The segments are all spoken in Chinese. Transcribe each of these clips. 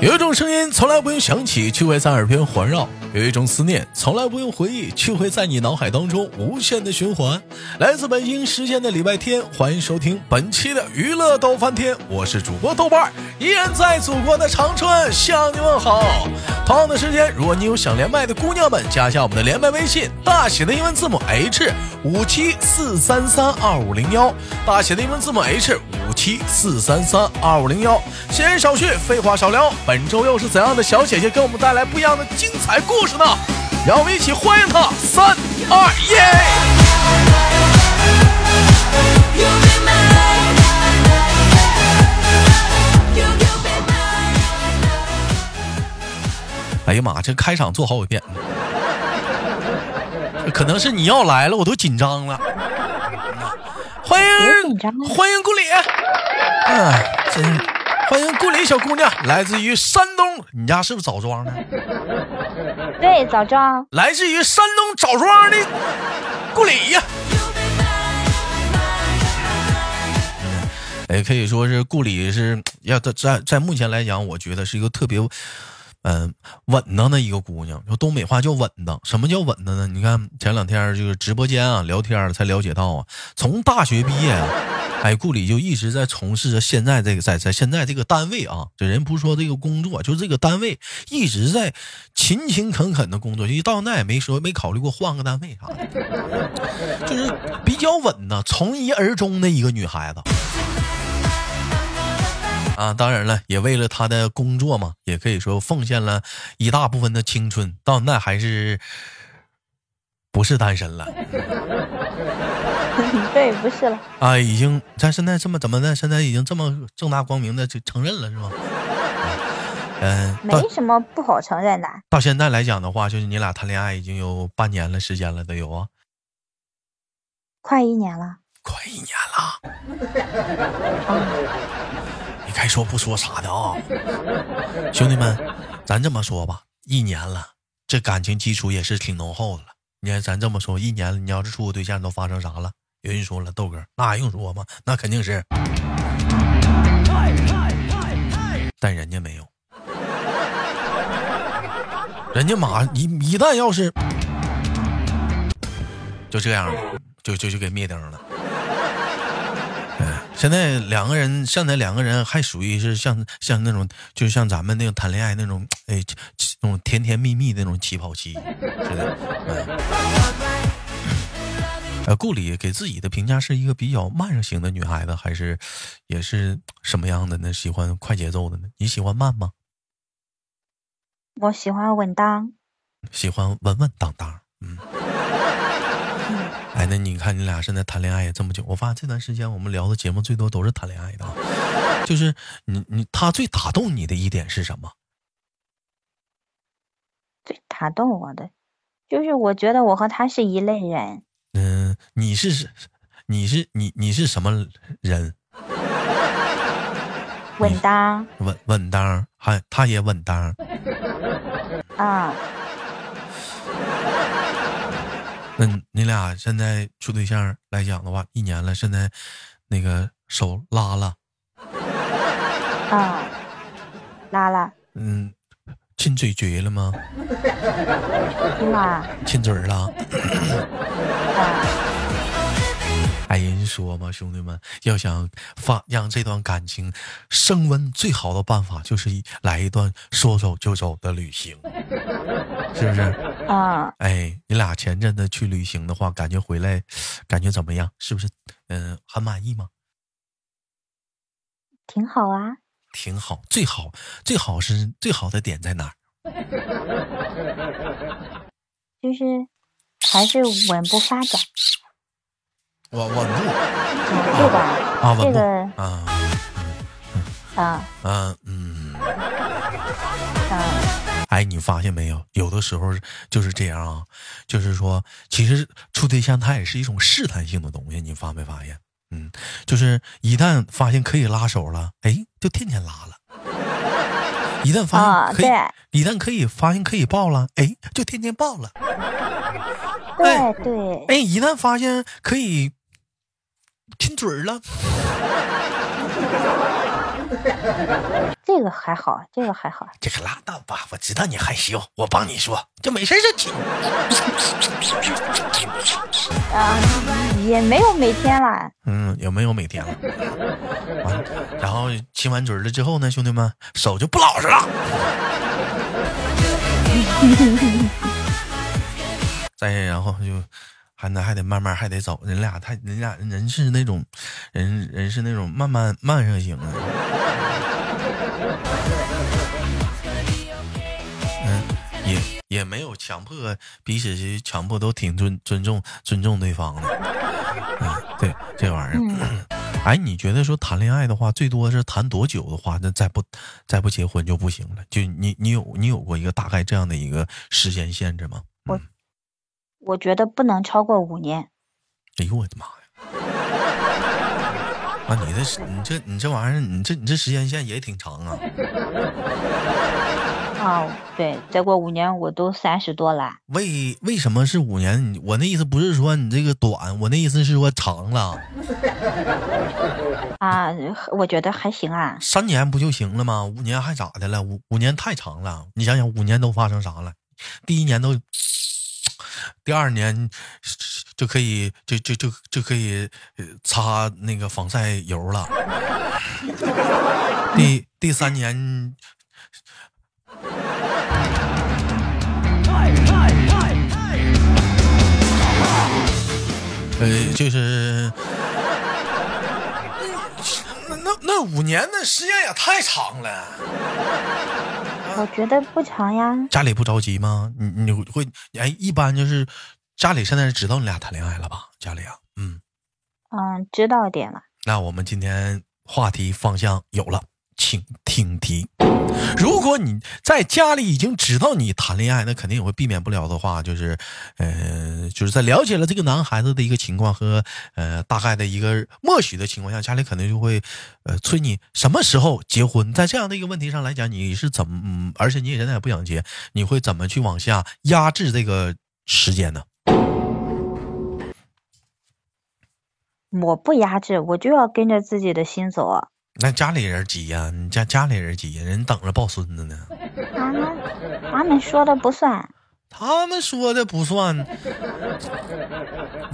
有一种声音从来不用响起，却会在耳边环绕；有一种思念从来不用回忆，却会在你脑海当中无限的循环。来自北京时间的礼拜天，欢迎收听本期的娱乐逗翻天，我是主播豆瓣儿，依然在祖国的长春向你问好。同样的时间，如果你有想连麦的姑娘们，加一下我们的连麦微信，大写的英文字母 H 五七四三三二五零幺，大写的英文字母 H 五七四三三二五零幺。闲言少叙，废话少聊。本周又是怎样的小姐姐给我们带来不一样的精彩故事呢？让我们一起欢迎她！三二一！哎呀妈，这开场做好几遍，可能是你要来了，我都紧张了。欢迎欢迎顾里，嗯，真欢迎顾里小姑娘，来自于山东，你家是不是枣庄的？对，枣庄。来自于山东枣庄的顾里呀。哎，可以说是顾里是要在在在目前来讲，我觉得是一个特别。嗯，稳当的一个姑娘，说东北话叫稳当。什么叫稳当呢？你看前两天就是直播间啊聊天才了解到啊，从大学毕业啊，哎，顾里就一直在从事着现在这个在在现在这个单位啊，这人不说这个工作，就这个单位一直在勤勤恳恳的工作，就到那也没说没考虑过换个单位啥的，就是比较稳呢，从一而终的一个女孩子。啊，当然了，也为了他的工作嘛，也可以说奉献了一大部分的青春。到那还是不是单身了？对，不是了。啊，已经，咱现在这么怎么的？现在已经这么正大光明的就承认了，是吗？嗯，没什么不好承认的。到现在来讲的话，就是你俩谈恋爱已经有半年了时间了，都有啊，快一年了，快一年了。该说不说啥的啊，兄弟们，咱这么说吧，一年了，这感情基础也是挺浓厚的了。你看，咱这么说，一年了，你要是处个对象，都发生啥了？有人说了，豆哥，那还用说吗？那肯定是，但人家没有，人家马一一旦要是就这样了，就就就给灭灯了。现在两个人，现在两个人还属于是像像那种，就像咱们那种谈恋爱那种，哎，那种甜甜蜜蜜那种起跑期，是的。呃，顾里给自己的评价是一个比较慢热型的女孩子，还是也是什么样的呢？喜欢快节奏的呢？你喜欢慢吗？我喜欢稳当，喜欢稳稳当当。嗯。哎，那你看你俩现在谈恋爱也这么久，我发现这段时间我们聊的节目最多都是谈恋爱的，就是你你他最打动你的一点是什么？最打动我的，就是我觉得我和他是一类人。嗯，你是你是你你是什么人？稳当。稳稳当，还他也稳当。啊。那你俩现在处对象来讲的话，一年了，现在那个手拉了，啊，拉了，嗯，亲嘴嘴了吗？妈，亲嘴了。哎，人说嘛，兄弟们，要想发让这段感情升温，最好的办法就是来一段说走就走的旅行，是不是？啊，哎，你俩前阵子去旅行的话，感觉回来感觉怎么样？是不是？嗯，很满意吗？挺好啊，挺好，最好最好是最好的点在哪儿？就是还是稳步发展。稳稳住，对吧？啊，这个啊，啊，嗯嗯，啊，哎，你发现没有？有的时候就是这样啊，就是说，其实处对象它也是一种试探性的东西，你发没发现？嗯，就是一旦发现可以拉手了，哎，就天天拉了；一旦发现可以，一旦可以发现可以抱了，哎，就天天抱了。对对，哎，一旦发现可以。亲嘴了，这个还好，这个还好。这可拉倒吧，我知道你害羞，我帮你说，就没事就亲。啊，也没有每天啦。嗯，也没有每天了？完，然后亲完嘴了之后呢，兄弟们手就不老实了。再然后就还那还得慢慢还得走，人俩太人俩人是那种人人是那种慢慢慢热型的。嗯，也也没有强迫彼此去强迫，都挺尊尊重尊重对方的。嗯，对这玩意儿，哎，你觉得说谈恋爱的话，最多是谈多久的话，那再不再不结婚就不行了？就你你有你有过一个大概这样的一个时间限制吗？我我觉得不能超过五年。哎呦我的妈呀！啊，你这你这你这玩意儿，你这你这时间线也挺长啊。啊，对，再过五年我都三十多了。为为什么是五年？我那意思不是说你这个短，我那意思是说长了。啊，我觉得还行啊。三年不就行了吗？五年还咋的了？五五年太长了。你想想，五年都发生啥了？第一年都，第二年就可以就就就就可以擦那个防晒油了。第第三年。呃，就是那那那五年的时间也太长了。我觉得不长呀。家里不着急吗？你你会哎，一般就是家里现在知道你俩谈恋爱了吧？家里啊，嗯嗯，知道点了。那我们今天话题方向有了。请听题：如果你在家里已经知道你谈恋爱，那肯定也会避免不了的话，就是，呃，就是在了解了这个男孩子的一个情况和呃大概的一个默许的情况下，家里肯定就会呃催你什么时候结婚。在这样的一个问题上来讲，你是怎么？而且你也现在也不想结，你会怎么去往下压制这个时间呢？我不压制，我就要跟着自己的心走。那家里人急呀，你家家里人急呀，人等着抱孙子呢。他们他们说的不算，他们说的不算。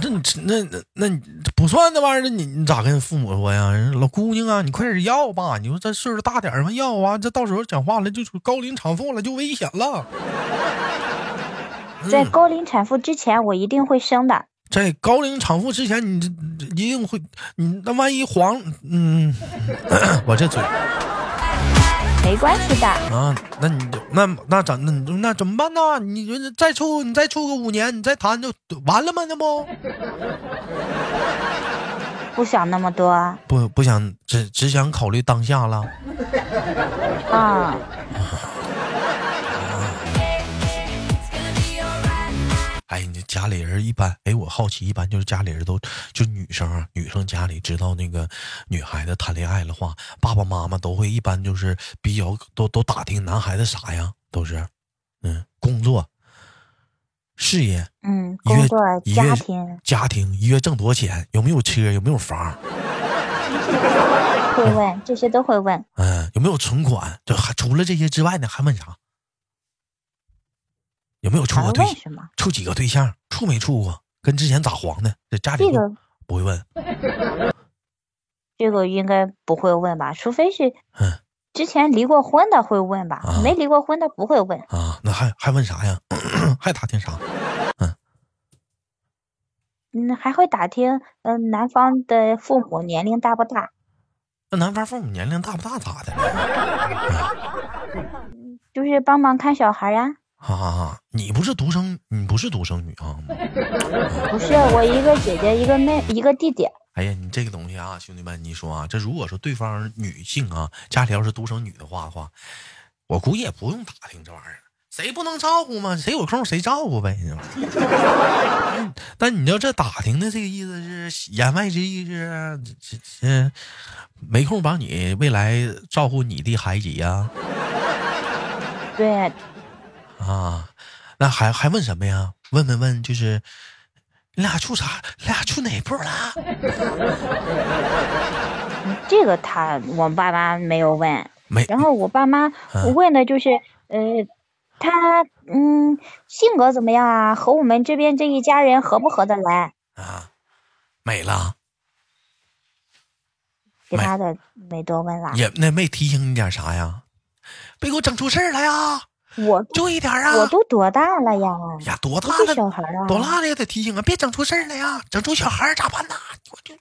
那你那那那你不算那玩意儿，你你咋跟父母说呀？老姑娘啊，你快点要吧！你说这岁数大点嘛要啊，这到时候讲话了就高龄产妇了，就危险了。在高龄产妇之前，我一定会生的。在高龄产妇之前，你这一定会，你那万一黄，嗯，我这嘴没关系的啊。那你就那那怎那那怎么办呢？你再处你再处个五年，你再谈就完了吗？那不不想那么多，不不想只只想考虑当下了啊。哎，你家里人一般，哎，我好奇，一般就是家里人都就女生啊，女生家里知道那个女孩子谈恋爱的话，爸爸妈妈都会一般就是比较都都打听男孩子啥呀，都是，嗯，工作、事业，嗯，工作、家庭、家庭，一月挣多少钱，有没有车，有没有房，会问这些都会问，嗯，有没有存款，就还除了这些之外呢，还问啥？有没有处过对象？处几个对象？处没处过？跟之前咋黄的？这家里不会问。这个应该不会问吧？除非是嗯之前离过婚的会问吧？没离过婚的不会问。啊，那还还问啥呀？还打听啥？嗯，嗯，还会打听嗯男方的父母年龄大不大？那男方父母年龄大不大咋的？就是帮忙看小孩呀。啊，你不是独生，你不是独生女啊？不是，我一个姐姐，一个妹，一个弟弟。哎呀，你这个东西啊，兄弟们，你说啊，这如果说对方女性啊，家里要是独生女的话的话，我估计也不用打听这玩意儿，谁不能照顾吗？谁有空谁照顾呗。但你要这打听的这个意思是言外之意是，这这没空帮你未来照顾你的孩子呀？对。啊，那还还问什么呀？问问问，就是你俩处啥？你俩处哪步了？这 这个他我爸妈没有问，没。然后我爸妈问的就是，呃，他嗯性格怎么样啊？和我们这边这一家人合不合得来？啊，没了。其他的没多问了。也那没提醒你点啥呀？别给我整出事来呀！我注意点啊！我都多大了呀？呀，多大了？小孩啊？多大了也得提醒啊！别整出事来呀！整出小孩咋办呢？我就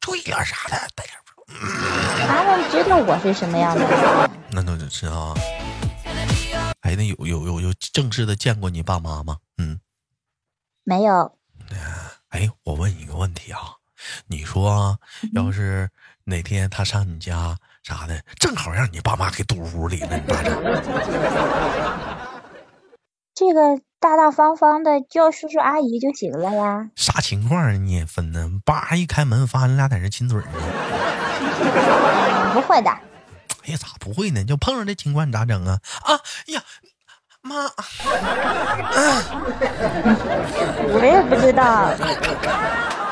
注意点啥的，带点。他们知道我是什么样的？那都知道。哎，那有有有有正式的见过你爸妈吗？嗯，没有。哎，我问你一个问题啊，你说要是哪天他上你家啥的，正好让你爸妈给堵屋里了，你咋整？这个大大方方的叫叔叔阿姨就行了呀。啥情况你也分呢？叭一开门，发现你俩在这亲嘴呢。不会的。哎呀，咋不会呢？就碰上这情况，你咋整啊？啊呀，妈！我也不知道。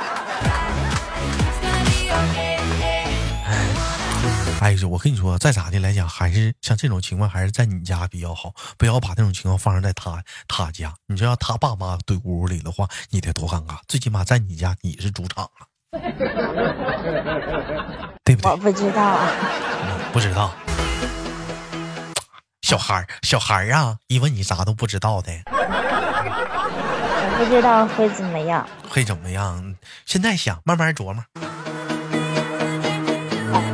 哎，哎，我跟你说，再咋的来讲，还是像这种情况，还是在你家比较好，不要把这种情况发生在他他家。你说要他爸妈怼屋里的话，你得多尴尬。最起码在你家，你是主场啊。对不对？我不知道啊，不知道。小孩儿，小孩儿啊，一问你啥都不知道的。我不知道会怎么样。会怎么样？现在想，慢慢琢磨。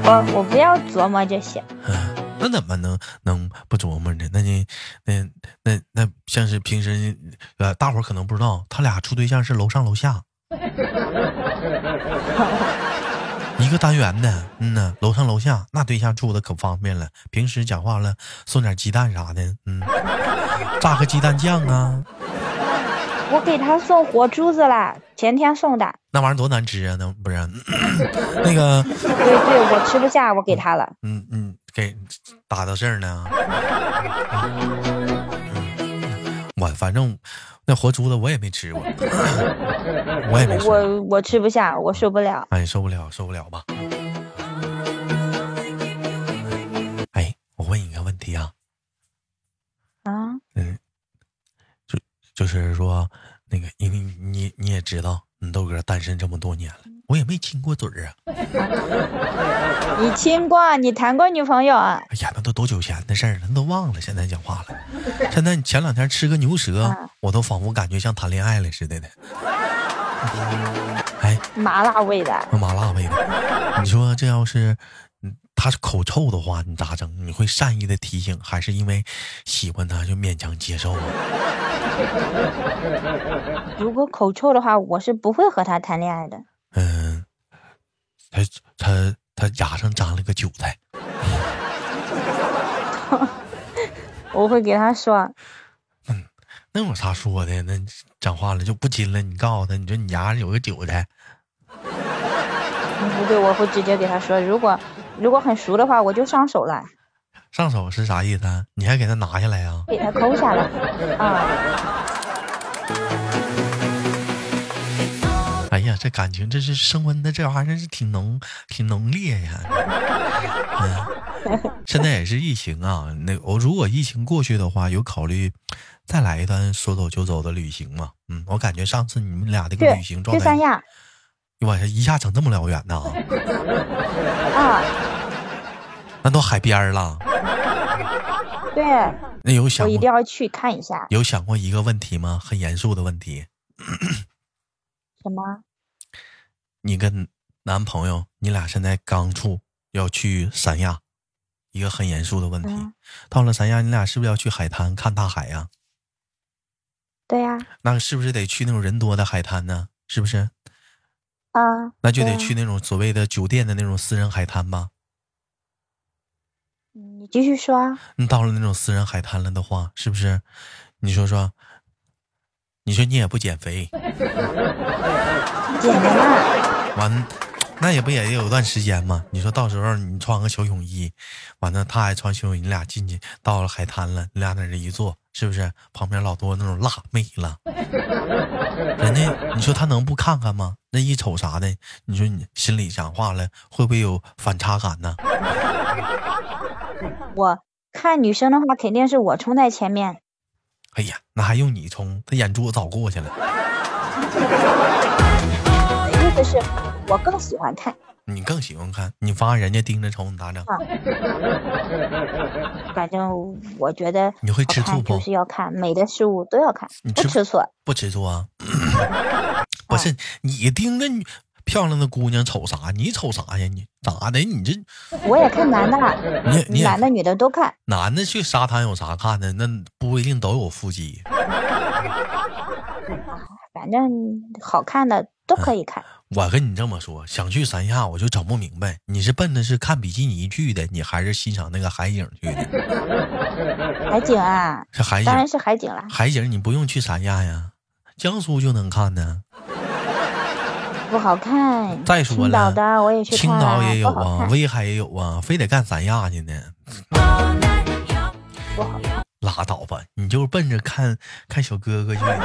我我不要琢磨这些。嗯，那怎么能能不琢磨呢？那你那那那像是平时呃，大伙儿可能不知道，他俩处对象是楼上楼下。一个单元的，嗯呢，楼上楼下，那对象住的可方便了。平时讲话了，送点鸡蛋啥的，嗯，炸个鸡蛋酱啊。我给他送活珠子了，前天送的。那玩意儿多难吃啊！那不是 那个？对对，我吃不下，我给他了。嗯嗯，给打到这儿呢。我反正。那活珠子我也没吃过，我也没吃。我我吃不下，我受不了。哎，受不了，受不了吧？就就是说，那个，因为你你也知道，你豆哥单身这么多年了，我也没亲过嘴儿啊。你亲过？你谈过女朋友啊？哎呀，那都多久前的事儿了，那都忘了。现在讲话了。现在你前两天吃个牛舌，我都仿佛感觉像谈恋爱了似的的。哎，麻辣味的，麻辣味的。你说这要是他是口臭的话，你咋整？你会善意的提醒，还是因为喜欢他就勉强接受啊？如果口臭的话，我是不会和他谈恋爱的。嗯，他他他牙上长了个韭菜。我会给他说，嗯，那有啥说的？那讲话了就不亲了。你告诉他，你说你牙上有个韭菜。不对，我会直接给他说，如果如果很熟的话，我就上手了。上手是啥意思？你还给他拿下来呀？给他抠下来啊。哎呀，这感情这是升温的，这玩意儿是挺浓，挺浓烈呀。嗯，现在也是疫情啊。那我如果疫情过去的话，有考虑再来一段说走就走的旅行吗？嗯，我感觉上次你们俩这个旅行状态，去三亚。我一下整这么辽远呢？啊，那都海边了。对。那有想我一定要去看一下。有想过一个问题吗？很严肃的问题。什么？你跟男朋友，你俩现在刚处，要去三亚，一个很严肃的问题。到了三亚，你俩是不是要去海滩看大海呀？对呀。那是不是得去那种人多的海滩呢？是不是？啊。那就得去那种所谓的酒店的那种私人海滩吧。你继续说。你到了那种私人海滩了的话，是不是？你说说。你说你也不减肥，减了。完，那也不也得有段时间嘛？你说到时候你穿个小泳衣，完了他还穿小泳衣，你俩进去到了海滩了，你俩在这一坐，是不是？旁边老多那种辣妹了，人家你说他能不看看吗？那一瞅啥的，你说你心里讲话了，会不会有反差感呢？我看女生的话，肯定是我冲在前面。哎呀，那还用你冲？他眼珠子早过去了。意思是我更喜欢看。你更喜欢看？你发现人家盯着瞅你咋整？反正我觉得你会吃醋不？就是要看美的事物都要看，不吃醋？不吃醋啊？不是你盯着你漂亮的姑娘瞅啥？你瞅啥呀？你咋的？你这我也看男的，你男的女的都看。男的去沙滩有啥看的？那不一定都有腹肌。反正好看的都可以看。我跟你这么说，想去三亚，我就整不明白，你是奔的是看比基尼去的，你还是欣赏那个海景去的？海景啊，是海景，当然是海景了。海景你不用去三亚呀，江苏就能看呢。不好看。再说了，青岛的我也去青岛也有啊，威海也有啊，非得干三亚去呢？不好看。拉倒吧，你就奔着看看小哥哥去哎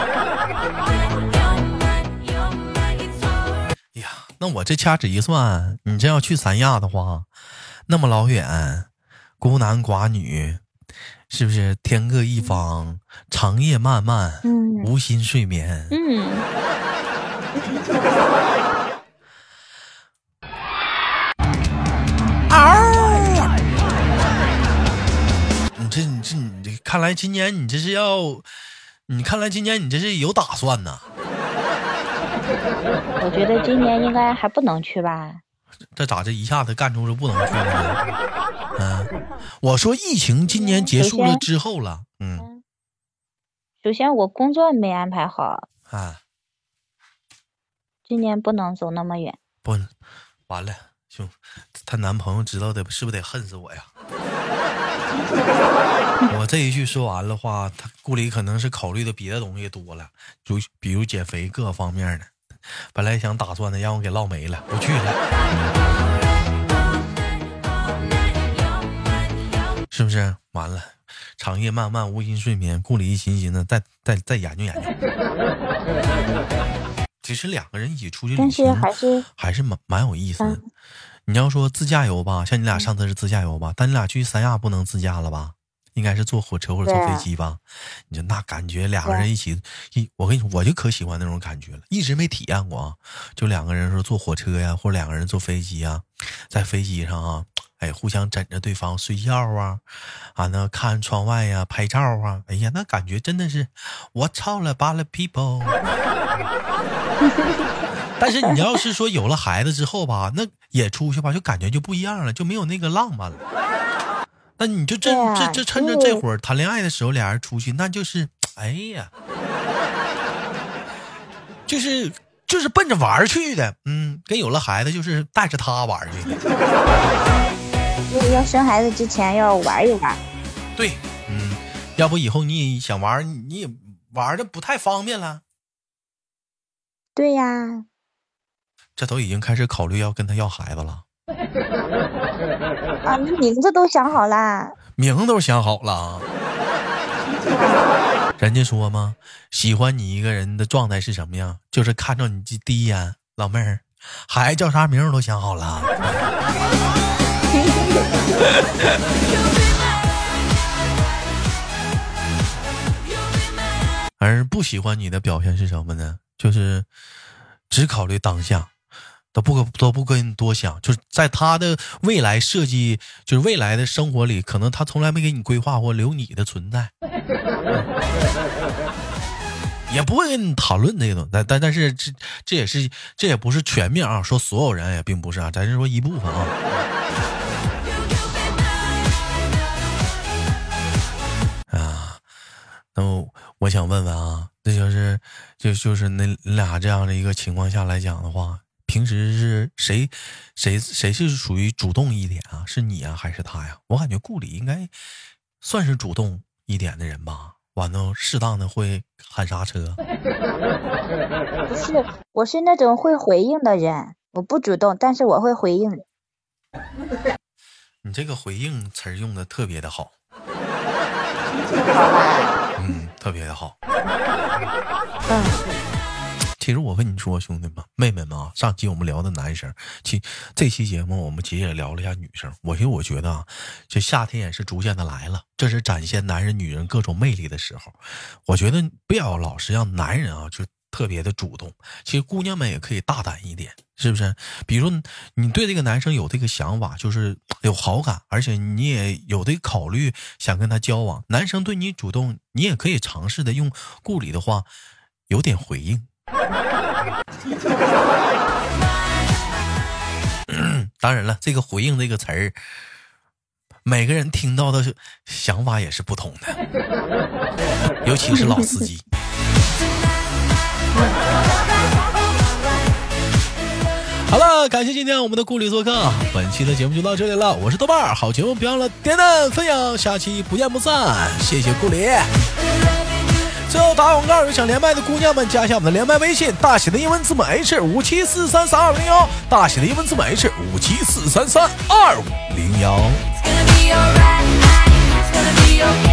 呀。那我这掐指一算，你这要去三亚的话，那么老远，孤男寡女，是不是天各一方，长夜漫漫，无心睡眠？嗯。这你这你这，看来今年你这是要，你看来今年你这是有打算呢。我觉得今年应该还不能去吧？这咋这一下子干出是不能去了呢？嗯，我说疫情今年结束了之后了，嗯。首先我工作没安排好啊，今年不能走那么远。不，完了，兄，她男朋友知道的是不是得恨死我呀？我这一句说完了话，他顾里可能是考虑的别的东西多了，就比如减肥各方面的。本来想打算的，让我给唠没了，不去了，是不是？完了，长夜漫漫，无心睡眠。顾里一寻思呢，再再再研究研究。其实两个人一起出去旅行，还是还是蛮蛮有意思的。你要说自驾游吧，像你俩上次是自驾游吧，但你俩去三亚不能自驾了吧？应该是坐火车或者坐飞机吧？你说那感觉两个人一起一，我跟你说，我就可喜欢那种感觉了，一直没体验过啊。就两个人说坐火车呀，或者两个人坐飞机呀，在飞机上啊，哎，互相枕着对方睡觉啊，啊，那看窗外呀，拍照啊，哎呀，那感觉真的是我操了巴了 people。但是你要是说有了孩子之后吧，那也出去吧，就感觉就不一样了，就没有那个浪漫了。那你就这这这趁着这会儿谈恋爱的时候，俩人出去，那就是，哎呀，就是就是奔着玩去的，嗯，跟有了孩子就是带着他玩去的。要要生孩子之前要玩一玩。对，嗯，要不以后你也想玩，你也玩的不太方便了。对呀。这都已经开始考虑要跟他要孩子了。啊，你名字都想好啦？名都想好了。人家说吗？喜欢你一个人的状态是什么样？就是看着你第一眼，老妹儿，孩子叫啥名都想好了。而不喜欢你的表现是什么呢？就是只考虑当下。都不都不跟你多想，就是在他的未来设计，就是未来的生活里，可能他从来没给你规划过留你的存在，也不会跟你谈论这种。但但但是这这也是这也不是全面啊，说所有人也并不是啊，咱是说一部分啊。啊，那我想问问啊，那就是就就是那俩这样的一个情况下来讲的话。平时是谁，谁谁是属于主动一点啊？是你啊，还是他呀？我感觉顾里应该算是主动一点的人吧。完了，适当的会喊刹车。不是，我是那种会回应的人。我不主动，但是我会回应。你这个回应词儿用的特别的 好。嗯。特别的好。嗯，其实我跟你说，兄弟们、妹妹们啊，上期我们聊的男生，其这期节目我们其实也聊了一下女生。我其实我觉得啊，这夏天也是逐渐的来了，这是展现男人、女人各种魅力的时候。我觉得不要老是让男人啊，就。特别的主动，其实姑娘们也可以大胆一点，是不是？比如你对这个男生有这个想法，就是有好感，而且你也有的考虑想跟他交往，男生对你主动，你也可以尝试的用顾里的话，有点回应。当然了，这个回应这个词儿，每个人听到的想法也是不同的，尤其是老司机。好了，感谢今天我们的顾里做客，本期的节目就到这里了。我是豆瓣儿，好节目别忘了点赞分享，下期不见不散。谢谢顾里。最后打广告，有想连麦的姑娘们加一下我们的连麦微信，大写的英文字母 H 五七四三三二零幺，大写的英文字母 H 五七四三三二五零幺。It's gonna be alright, it's gonna be.